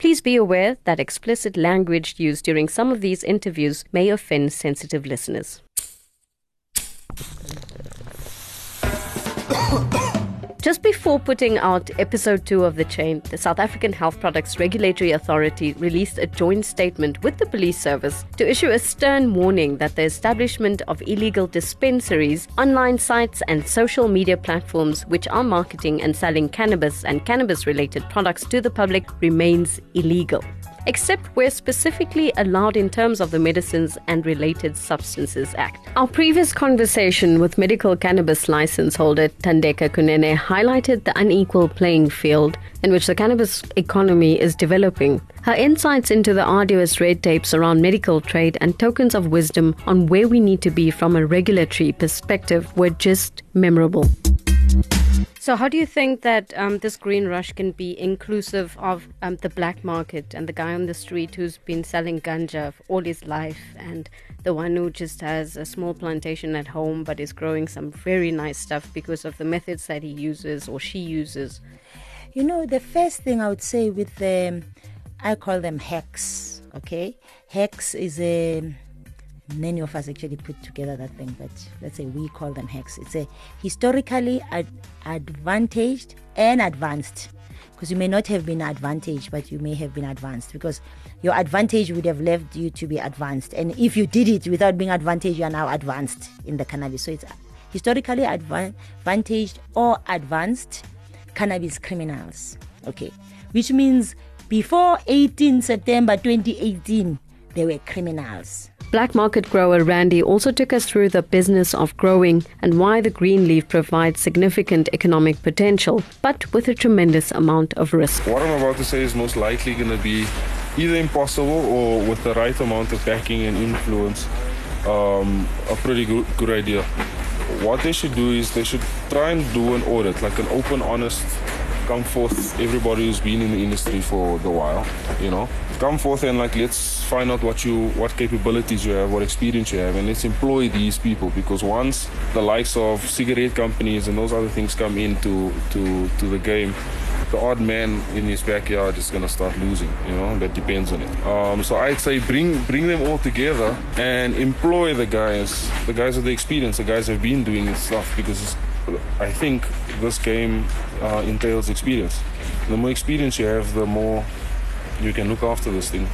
Please be aware that explicit language used during some of these interviews may offend sensitive listeners. Just before putting out episode two of The Chain, the South African Health Products Regulatory Authority released a joint statement with the police service to issue a stern warning that the establishment of illegal dispensaries, online sites, and social media platforms which are marketing and selling cannabis and cannabis related products to the public remains illegal except where specifically allowed in terms of the Medicines and Related Substances Act. Our previous conversation with medical cannabis license holder Tandeka Kunene highlighted the unequal playing field in which the cannabis economy is developing. Her insights into the arduous red tapes around medical trade and tokens of wisdom on where we need to be from a regulatory perspective were just memorable. So, how do you think that um, this green rush can be inclusive of um, the black market and the guy on the street who's been selling ganja all his life, and the one who just has a small plantation at home but is growing some very nice stuff because of the methods that he uses or she uses? You know, the first thing I would say with them, I call them hacks. Okay, hacks is a many of us actually put together that thing, but let's say we call them hacks. It's a historically ad- advantaged and advanced. Because you may not have been advantaged, but you may have been advanced. Because your advantage would have left you to be advanced. And if you did it without being advantaged, you are now advanced in the cannabis. So it's historically advantaged or advanced cannabis criminals. Okay. Which means before 18 September 2018, they were criminals. Black market grower Randy also took us through the business of growing and why the green leaf provides significant economic potential, but with a tremendous amount of risk. What I'm about to say is most likely going to be either impossible or with the right amount of backing and influence, um, a pretty good, good idea. What they should do is they should try and do an audit, like an open, honest come forth everybody who's been in the industry for a while you know. Come forth and like let's find out what you what capabilities you have what experience you have and let's employ these people because once the likes of cigarette companies and those other things come into to to the game the odd man in his backyard is going to start losing you know that depends on it. Um, so i'd say bring bring them all together and employ the guys the guys with the experience the guys who've been doing this stuff because I think this game uh, entails experience. The more experience you have, the more you can look after this thing,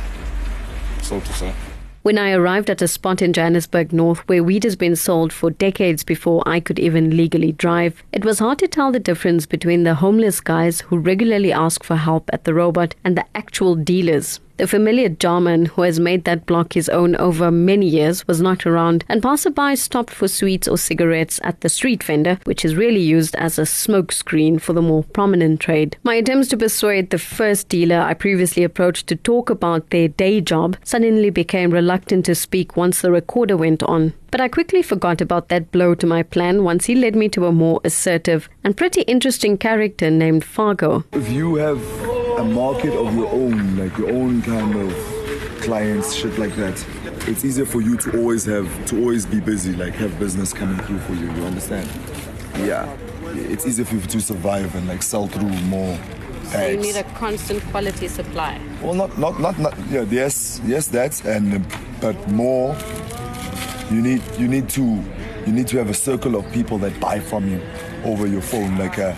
so to say. When I arrived at a spot in Johannesburg North where weed has been sold for decades before I could even legally drive, it was hard to tell the difference between the homeless guys who regularly ask for help at the robot and the actual dealers the familiar Jarman, who has made that block his own over many years, was not around, and passersby stopped for sweets or cigarettes at the street vendor, which is really used as a smokescreen for the more prominent trade. My attempts to persuade the first dealer I previously approached to talk about their day job suddenly became reluctant to speak once the recorder went on. But I quickly forgot about that blow to my plan once he led me to a more assertive and pretty interesting character named Fargo. If you have a market of your own, like your own kind of clients, shit like that. It's easier for you to always have to always be busy, like have business coming through for you. You understand? Yeah, it's easier for you to survive and like sell through more. So you need a constant quality supply. Well, not not not, not yeah. Yes, yes, that and but more. You need you need to you need to have a circle of people that buy from you over your phone, like a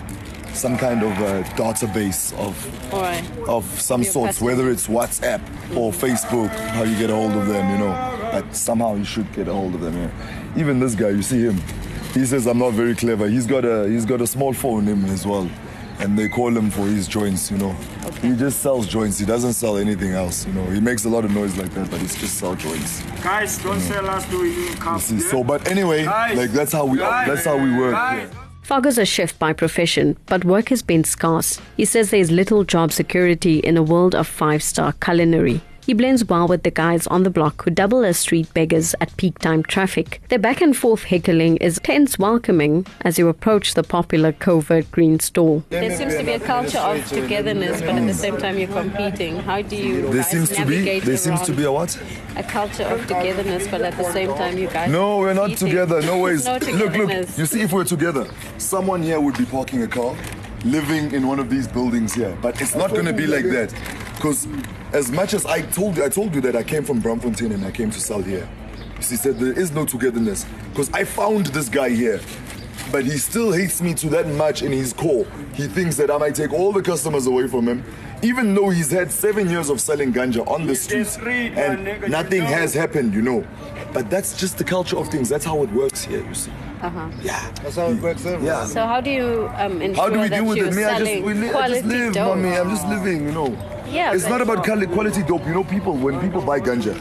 some kind of a database of right. of some sort, whether it's WhatsApp or Facebook, how you get a hold of them, you know. But somehow you should get a hold of them. Yeah. Even this guy, you see him. He says I'm not very clever. He's got a he's got a small phone in him as well. And they call him for his joints, you know. Okay. He just sells joints. He doesn't sell anything else, you know. He makes a lot of noise like that, but he's just sell joints. Guys, don't you know. sell us doing cups. So, but anyway, Guys. like that's how we Guys. that's how we work. Yeah. Fargo's a chef by profession, but work has been scarce. He says there's little job security in a world of five star culinary. He blends well with the guys on the block who double as street beggars at peak time traffic. Their back and forth heckling is tense welcoming as you approach the popular covert green store. There seems to be a culture of togetherness, but at the same time you're competing. How do you there seems to be there seems to be a what? A culture of togetherness, but at the same time you guys. No, we're not together. No ways. no look, look. You see, if we're together, someone here would be parking a car living in one of these buildings here. But it's not going to be like that. Because as much as I told you, I told you that I came from Braamfontein and I came to sell here. She said there is no togetherness because I found this guy here, but he still hates me to that much in his core. He thinks that I might take all the customers away from him, even though he's had seven years of selling ganja on the streets and nothing has happened, you know. But that's just the culture of things. That's how it works here, you see. Uh-huh. Yeah. That's how it works everywhere. Yeah. So how do you um, ensure How do we that deal with it? Me, I just, we li- I just live, dope. mommy. I'm just living, you know. Yeah, It's not about quali- quality dope. You know, people, when people buy ganja,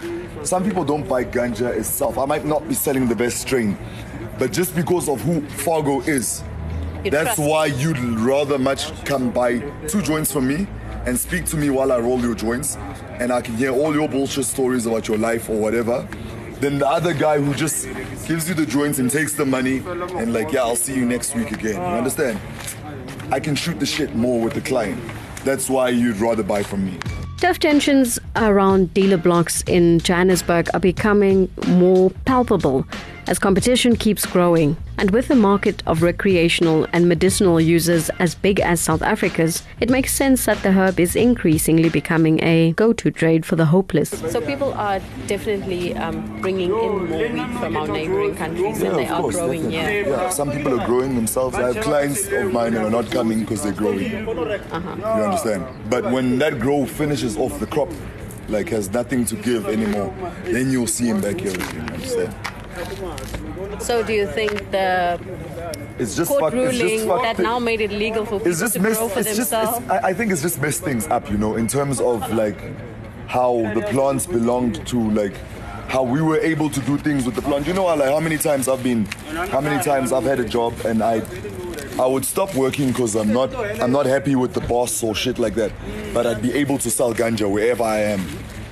some people don't buy ganja itself. I might not be selling the best strain, but just because of who Fargo is, You that's trust. why you'd rather much come buy two joints from me and speak to me while I roll your joints, and I can hear all your bullshit stories about your life or whatever. Than the other guy who just gives you the joints and takes the money and like, yeah, I'll see you next week again. You understand? I can shoot the shit more with the client. That's why you'd rather buy from me. Tough tensions around dealer blocks in Johannesburg are becoming more palpable as competition keeps growing. And with the market of recreational and medicinal users as big as South Africa's, it makes sense that the herb is increasingly becoming a go to trade for the hopeless. So people are definitely um, bringing in more weed from our neighboring countries and they are growing definitely. here. Yeah, some people are growing themselves. I have clients of mine that are not coming because they're growing. Uh-huh. You understand? But when that grow finishes off the crop, like has nothing to give anymore, then you'll see him back here again. You understand? So do you think the It's just court fuck- it's just ruling that now made it legal for people just to messed, grow for it's just, themselves? it's, I, I think it's just messed things up, you know, in terms of like how the plants belonged to like how we were able to do things with the plant. You know, like how many times I've been, how many times I've had a job and I, I would stop working because I'm not, I'm not happy with the boss or shit like that. But I'd be able to sell ganja wherever I am.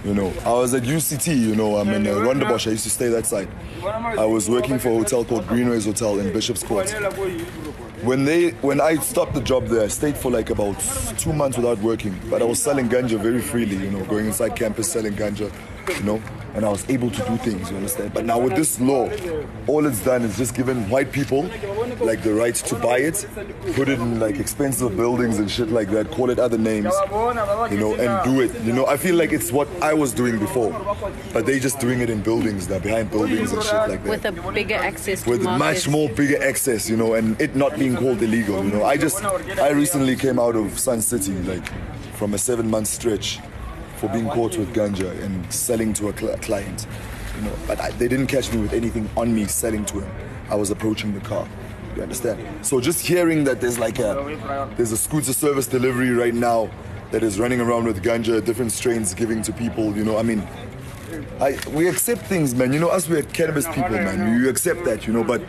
You know, I was at UCT. You know, I'm in uh, Rondebosch. I used to stay that side. I was working for a hotel called Greenways Hotel in Bishop's Court. When they when I stopped the job there, I stayed for like about two months without working. But I was selling ganja very freely, you know, going inside campus selling ganja, you know, and I was able to do things, you understand? But now with this law, all it's done is just given white people like the right to buy it, put it in like expensive buildings and shit like that, call it other names, you know, and do it. You know, I feel like it's what I was doing before. But they just doing it in buildings now, behind buildings and shit like that with a bigger access to with markets. much more bigger access, you know, and it not being called illegal, you know. I just, I recently came out of Sun City, like, from a seven-month stretch for being caught with ganja and selling to a cl- client, you know. But I, they didn't catch me with anything on me selling to him. I was approaching the car. You understand? So just hearing that there's like a, there's a scooter service delivery right now that is running around with ganja, different strains giving to people, you know. I mean, I, we accept things, man. You know, us we're cannabis people, man. You accept that, you know. But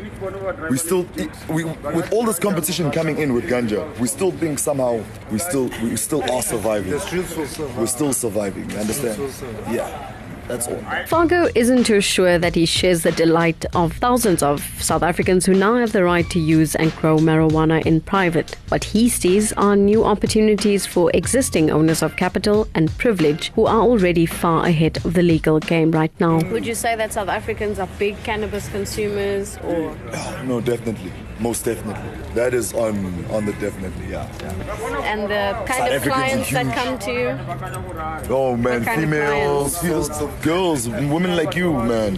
we still, we with all this competition coming in with ganja, we still think somehow we still we still are surviving. The streets will survive. We're still surviving. You understand? Yeah, that's all. Fargo isn't too sure that he shares the delight of thousands of South Africans who now have the right to use and grow marijuana in private. What he sees are new opportunities for existing owners of capital and privilege who are already far ahead of the legal game right now. Would you say that South Africans are big cannabis consumers or No, definitely, most definitely. That is on on the definitely. Yeah. and the kind South of Africans clients that come to you? Oh man, females, females, girls, women like you, man.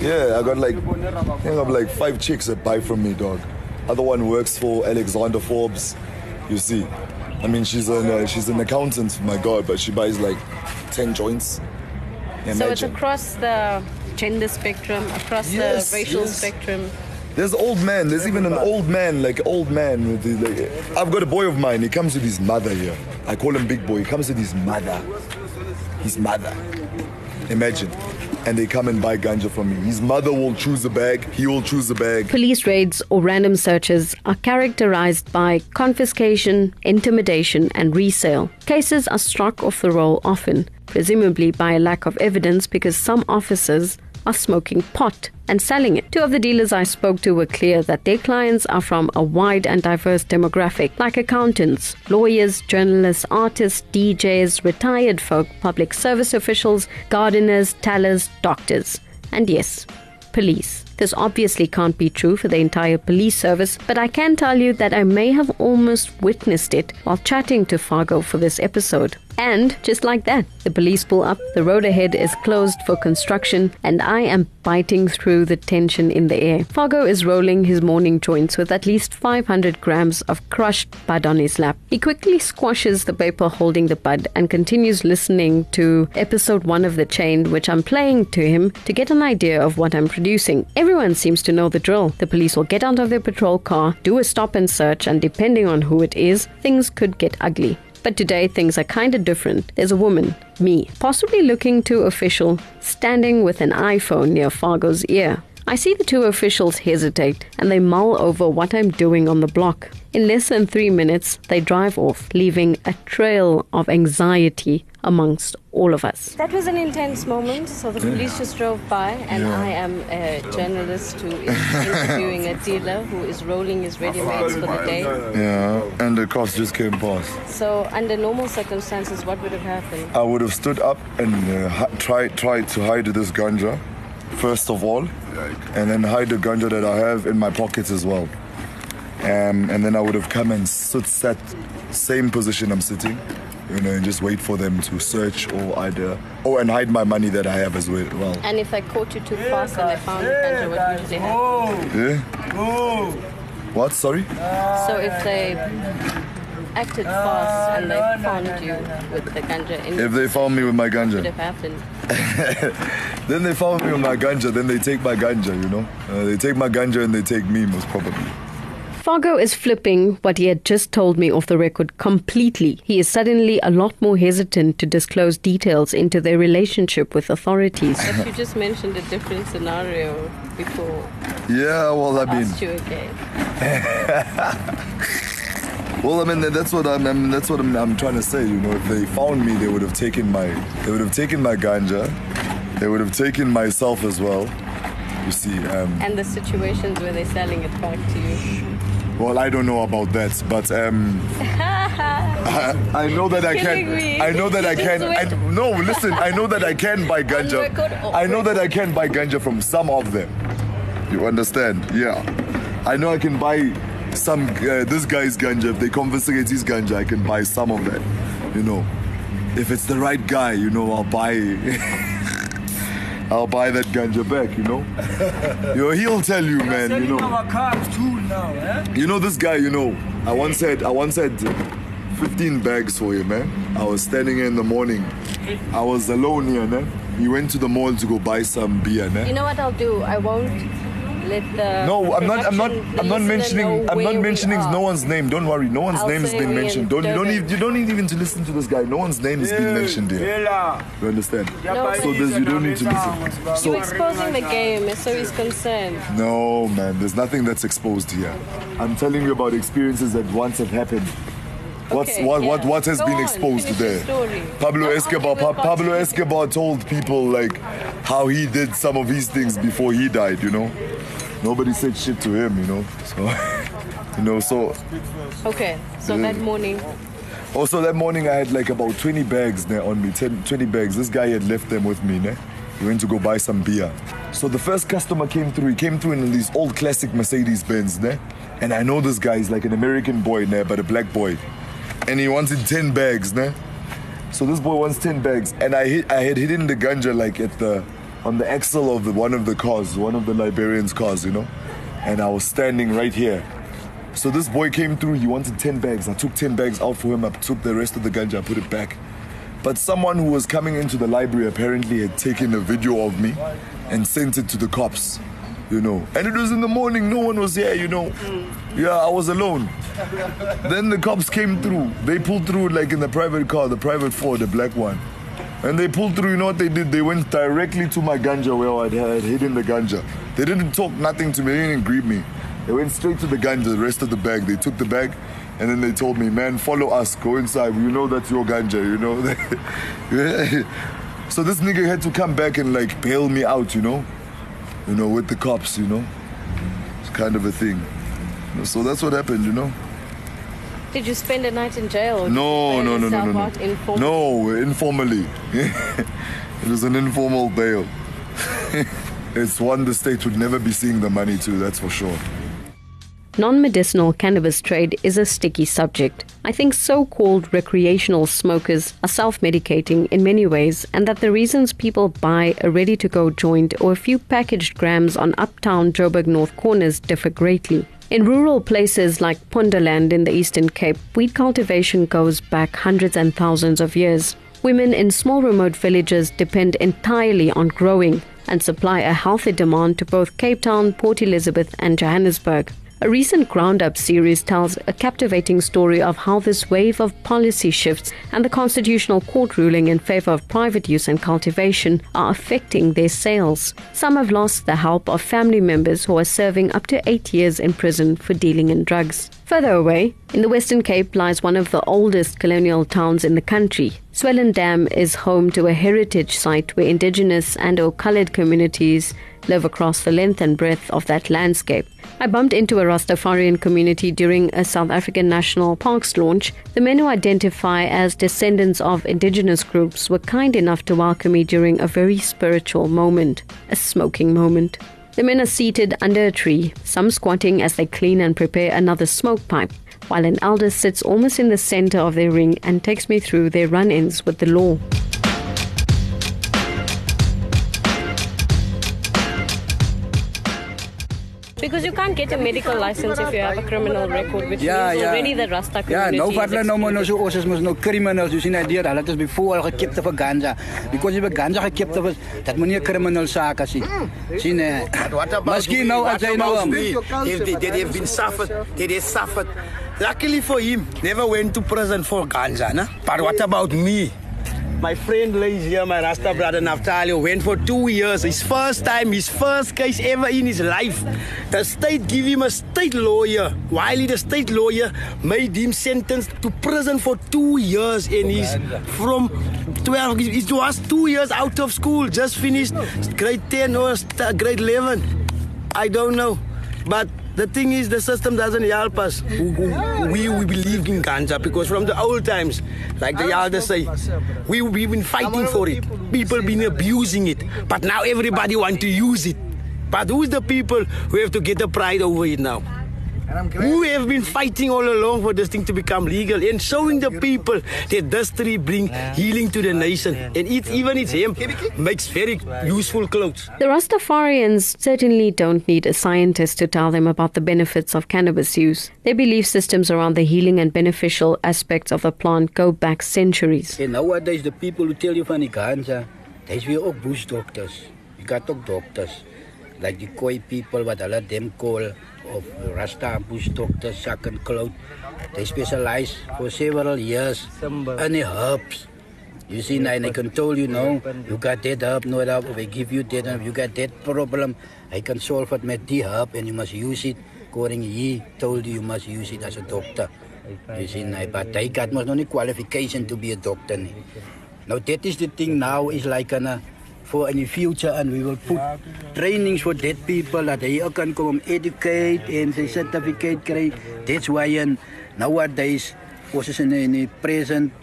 Yeah, I got like, I think I have like five chicks that buy from me, dog. Other one works for Alexander Forbes. You see, I mean, she's an uh, she's an accountant, my god, but she buys like ten joints. So it's across the gender spectrum, across Yes, the racial yes. spectrum. There's old man. There's even an old man, like old man. With the, like, I've got a boy of mine. He comes with his mother here. I call him Big Boy. He comes with his mother. His mother. Imagine. And they come and buy ganja from me. His mother will choose the bag. He will choose the bag. Police raids or random searches are characterized by confiscation, intimidation, and resale. Cases are struck off the roll often, presumably by a lack of evidence because some officers are smoking pot and selling it. Two of the dealers I spoke to were clear that their clients are from a wide and diverse demographic, like accountants, lawyers, journalists, artists, DJs, retired folk, public service officials, gardeners, tellers, doctors, and yes, police. This obviously can't be true for the entire police service, but I can tell you that I may have almost witnessed it while chatting to Fargo for this episode. And just like that, the police pull up, the road ahead is closed for construction, and I am biting through the tension in the air. Fargo is rolling his morning joints with at least 500 grams of crushed bud on his lap. He quickly squashes the paper holding the bud and continues listening to episode one of The Chain, which I'm playing to him to get an idea of what I'm producing. Everyone seems to know the drill. The police will get out of their patrol car, do a stop and search, and depending on who it is, things could get ugly. But today things are kind of different. There's a woman, me, possibly looking too official, standing with an iPhone near Fargo's ear. I see the two officials hesitate and they mull over what I'm doing on the block. In less than three minutes, they drive off, leaving a trail of anxiety amongst all of us. That was an intense moment. So the police just drove by, and Yeah. I am a journalist who is interviewing a dealer who is rolling his ready mades for the day. Yeah, and the cops just came past. So, under normal circumstances, what would have happened? I would have stood up and uh, tried tried to hide this ganja, first of all, and then hide the ganja that I have in my pockets as well. Um, and then I would have come and stood sat same position I'm sitting, you know, and just wait for them to search or either oh and hide my money that I have as well. well. And if they caught you too fast and they found the ganja, what would usually happens? Yeah. What? Sorry? So, if they acted fast and they found you with the ganja in If they found me with my what would ganja, have happened? then they found me with my ganja. Then they take my ganja, you know. Uh, they take my ganja and they take me most probably. Fargo is flipping what he had just told me off the record completely. He is suddenly a lot more hesitant to disclose details into their relationship with authorities. But you just mentioned a different scenario before Yeah, well, I mean. asked you again. Well, I mean that's what I'm, I mean, that's what I'm, I'm trying to say. You know, if they found me, they would have taken my they would have taken my ganja, they would have taken myself as well. You see, um, And the situations where they're selling it back to you. well, I don't know about that, but um, I, I know that I can. me. I know that I can. I, no, listen, I know that I can buy ganja. I know that I can buy ganja from some of them. You understand? Yeah, I know I can buy some. Uh, this guy's ganja. If they confiscate his ganja, I can buy some of that. You know, if it's the right guy, you know, I'll buy. I'll buy that ganja back. You know, Yo, he'll tell you, man. You know. our cars too now, eh? You know this guy, you know, I once had I once had 15 bags for him, man. I was standing here in the morning. I was alone here, man. He went to the mall to go buy some beer, man. You know what I'll do? I won't let the No, I'm not I'm not I'm not mentioning I'm not mentioning no one's name. Don't worry. No one's I'll name has been mentioned. Don't you don't Durban. need you don't need even to listen to this guy. No one's name has been mentioned here. You understand? No, So there's you don't need to listen. You're So exposing the game, so he's concerned. no man, there's nothing that's exposed here. I'm telling you about experiences that once have happened. What's Okay, what what yeah. what has Go been exposed finish your there? Pablo I'll Escobar Pa- Pablo. Escobar told people like how he did some of his things before he died, you know. Nobody said shit to him, you know. So you know, so Okay, so mm. that morning, also that morning I had like about 20 bags there on me, 10, 20 bags. This guy had left them with me, ne? He went to go buy some beer. So the first customer came through, he came through in these old classic Mercedes Benz, ne? And I know this guy is like an American boy, ne? But a black boy. And he wanted 10 bags, ne? So this boy wants 10 bags. And I hit, I had hidden the ganja like at the, on the axle of the, one of the cars, one of the Liberians' cars, you know? And I was standing right here. So this boy came through, he wanted 10 bags. I took 10 bags out for him, I took the rest of the ganja, I put it back. But someone who was coming into the library apparently had taken a video of me and sent it to the cops, you know. And it was in the morning, no one was here, you know. Yeah, I was alone. Then the cops came through. They pulled through like in the private car, the private Ford, the black one. And they pulled through, you know what they did? They went directly to my ganja where I had hidden the ganja. They didn't talk nothing to me, they didn't greet me. They went straight to the ganja, the rest of the bag. They took the bag and then they told me, man, follow us, go inside. You know that's your ganja, you know? so this nigga had to come back and like bail me out, you know? You know, with the cops, you know? It's kind of a thing. So that's what happened, you know? Did you spend a night in jail? No, no, no, no, no, no. informally? No, informally. it was an informal bail. it's one the state would never be seeing the money to, that's for sure. Non medicinal cannabis trade is a sticky subject. I think so called recreational smokers are self medicating in many ways, and that the reasons people buy a ready to go joint or a few packaged grams on uptown Joburg North corners differ greatly. In rural places like Pondoland in the Eastern Cape, wheat cultivation goes back hundreds and thousands of years. Women in small remote villages depend entirely on growing and supply a healthy demand to both Cape Town, Port Elizabeth, and Johannesburg. A recent GroundUp series tells a captivating story of how this wave of policy shifts and the Constitutional Court ruling in favor of private use and cultivation are affecting their sales. Some have lost the help of family members who are serving up to eight years in prison for dealing in drugs. Further away, in the Western Cape lies one of the oldest colonial towns in the country. Swellendam is home to a heritage site where indigenous and or colored communities live across the length and breadth of that landscape. I bumped into a Rastafarian community during a South African National Parks launch. The men who identify as descendants of indigenous groups were kind enough to welcome me during a very spiritual moment, a smoking moment. The men are seated under a tree, some squatting as they clean and prepare another smoke pipe, while an elder sits almost in the center of their ring and takes me through their run ins with the law. Because you can't get a medical license if you have a criminal record, which Ja, means ja. already the Rasta Ja, community nou is vat hulle nou maar nou so excluded. ons is mos nou criminals, you sien hy deur, hulle het ons before al gekip te vir ganja. Because if ganja gekip te was, dat moet nie 'n criminal saak as nie. Sien eh. What about Miskien me? nou What as hy nou about um, me? If they, they, they've been suffered, they, they suffered. Luckily for him, never went to prison for ganja. Nah? But what about me? My friend lays here, my Rasta brother Naftalio, went for two years. His first time, his first case ever in his life. The state gave him a state lawyer. Wiley, the state lawyer, made him sentenced to prison for two years. And he's from 12, he was two years out of school, just finished grade 10 or grade 11. I don't know. But the thing is, the system doesn't help us. We, we believe in ganja because from the old times, like the elders say, we, we've been fighting for it. People been abusing it. But now everybody want to use it. But who's the people who have to get the pride over it now? Who have been fighting all along for this thing to become legal and showing the people that this tree bring healing to the nation. And it, even its hemp makes very useful clothes. The Rastafarians certainly don't need a scientist to tell them about the benefits of cannabis use. Their belief systems around the healing and beneficial aspects of the plant go back centuries. En nowadays the people who tell you van die ganja, dis weer ook bush doctors. You got ook doctors. Like the Khoi people what hulle them call of Rasta bush Doctor sack and cloth. They specialize for several years in herbs. You see, and they can tell you, no, you got that herb, no herb, if I give you that, if you got that problem, I can solve it with the herb, and you must use it according he told you you must use it as a doctor. You see, nee, but they got must no qualification to be a doctor. Now that is the thing now is like an, uh, for in the future and we will put trainings for dead people that they can come educate and sy certificate kry. That's why in nowadays is in the, in the present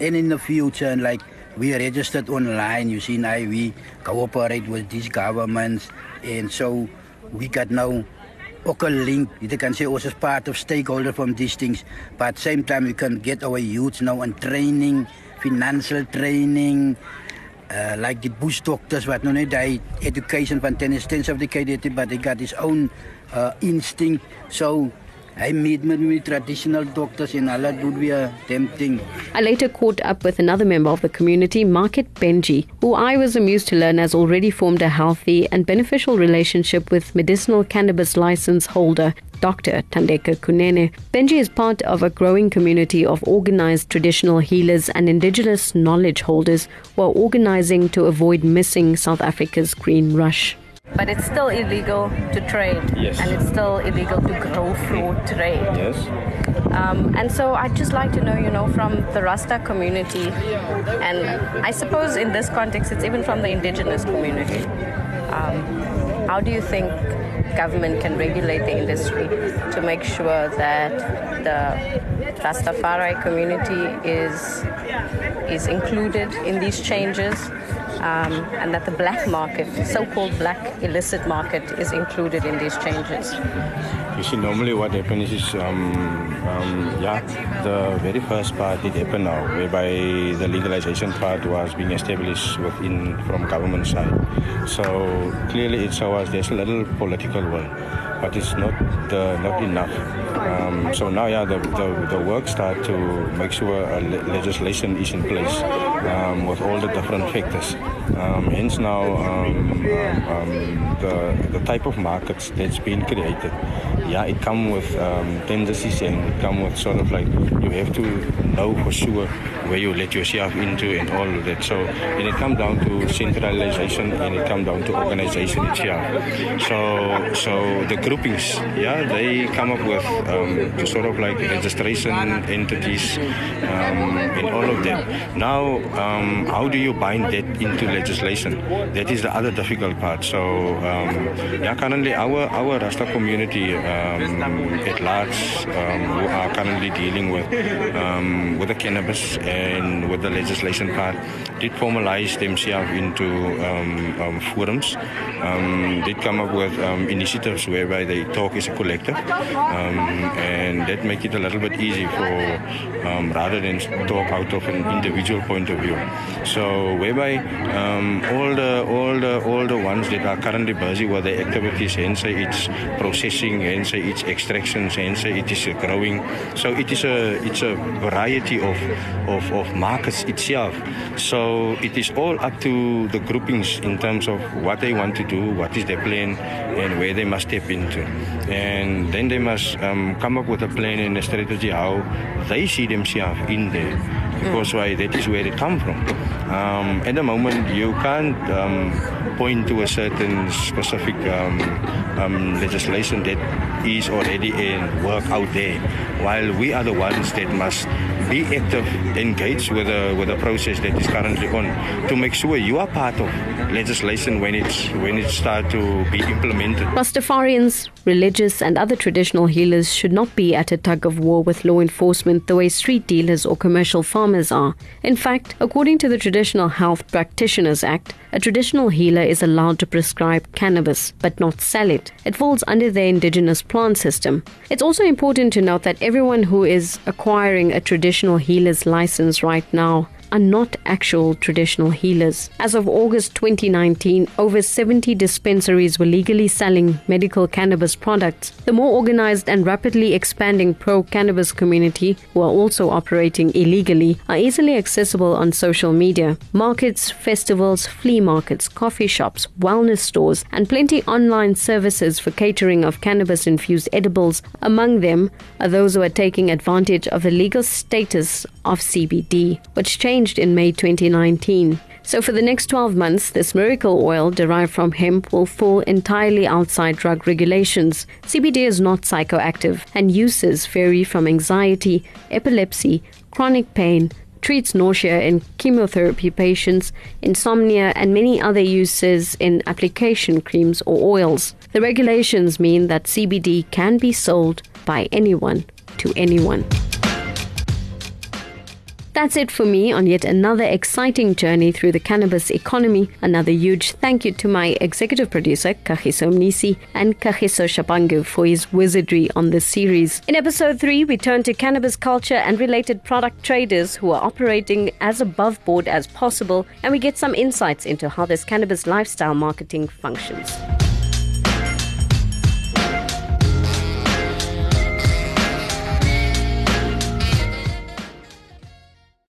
and in the future and like we registered online you see now we cooperate with these governments and so we got now ook 'n link. Jy can sê also part of stakeholder from these things, but same time we can get our youths now on training, financial training, uh, like the bush doctors wat nou net die education van ten sophisticated but they got his own uh, instinct. So hy meet my traditional doctors en hulle would be a tempting. I later caught up with another member of the community, Market Benji, who I was amused to learn has already formed a healthy and beneficial relationship with medicinal cannabis license holder Dr. Tandeka Kunene. Benji is part of a growing community of organized traditional healers and indigenous knowledge holders who are organizing to avoid missing South Africa's green rush. But it's still illegal to trade. Yes. And it's still illegal to grow for trade. Yes. Um, and so I'd just like to know, you know, from the Rasta community, and I suppose in this context, it's even from the indigenous community. Um, how do you think government can regulate the industry to make sure that the Rastafari community is is included in these changes um, and that the black market, so called black illicit market, is included in these changes? You see, normally what happens is, um, um, yeah, the very first part did happen now, whereby the legalization part was being established within from government side. So clearly it shows there's a little political will, but it's not uh, not enough. Um, so now, yeah, the, the, the work start to make sure le- legislation is in place um, with all the different factors. Um, hence now, um, um, the, the type of markets that's been created, yeah, it come with um, tendencies and it come with sort of like you have to know for sure where you let yourself into and all of that. So, and it comes down to centralization and it comes down to organization itself. So, so the groupings, yeah, they come up with um, sort of like registration entities um, and all of that. Now, um, how do you bind that into legislation? That is the other difficult part. So, um, yeah, currently our our Rasta community um, at large um, who are currently dealing with with the cannabis and with the legislation part did formalize themselves into um, um, forums. Um, did come up with um, initiatives whereby they talk as a collective, um, and that make it a little bit easy for rather than talk out of an individual point of view. So whereby all the all the all the ones that are currently busy with their activities, hence it's processing, hence it's extractions, hence it is growing. So it is a it's a variety of of, of markets itself. So it is all up to the groupings in terms of what they want to do, what is their plan, and where they must step into. And then they must um, come up with a plan and a strategy how they see themselves in there. Because why that is where it come from. Um, at the moment, you can't um, point to a certain specific um, um, legislation that is already in work out there, while we are the ones that must be active, engaged with the with the process that is currently on, to make sure you are part of legislation when it's when it start to be implemented. Rastafarians, religious, and other traditional healers should not be at a tug of war with law enforcement the way street dealers or commercial farmers In fact, according to the Traditional Health Practitioners Act, a traditional healer is allowed to prescribe cannabis but not sell it. It falls under the indigenous plant system. It's also important to note that everyone who is acquiring a traditional healer's license right now are not actual traditional healers. As of August 2019, over 70 dispensaries were legally selling medical cannabis products. The more organized and rapidly expanding pro cannabis community, who are also operating illegally, are easily accessible on social media. Markets, festivals, flea markets, coffee shops, wellness stores, and plenty online services for catering of cannabis infused edibles. Among them are those who are taking advantage of the legal status of CBD, which changed in May 2019. So, for the next 12 months, this miracle oil derived from hemp will fall entirely outside drug regulations. CBD is not psychoactive, and uses vary from anxiety, epilepsy, chronic pain, treats nausea in chemotherapy patients, insomnia, and many other uses in application creams or oils. The regulations mean that CBD can be sold by anyone to anyone. That's it for me on yet another exciting journey through the cannabis economy. Another huge thank you to my executive producer, Kagiso Mnisi, and Kagiso Shapangu for his wizardry on this series. In episode 3, we turn to cannabis culture and related product traders who are operating as above board as possible, and we get some insights into how this cannabis lifestyle marketing functions.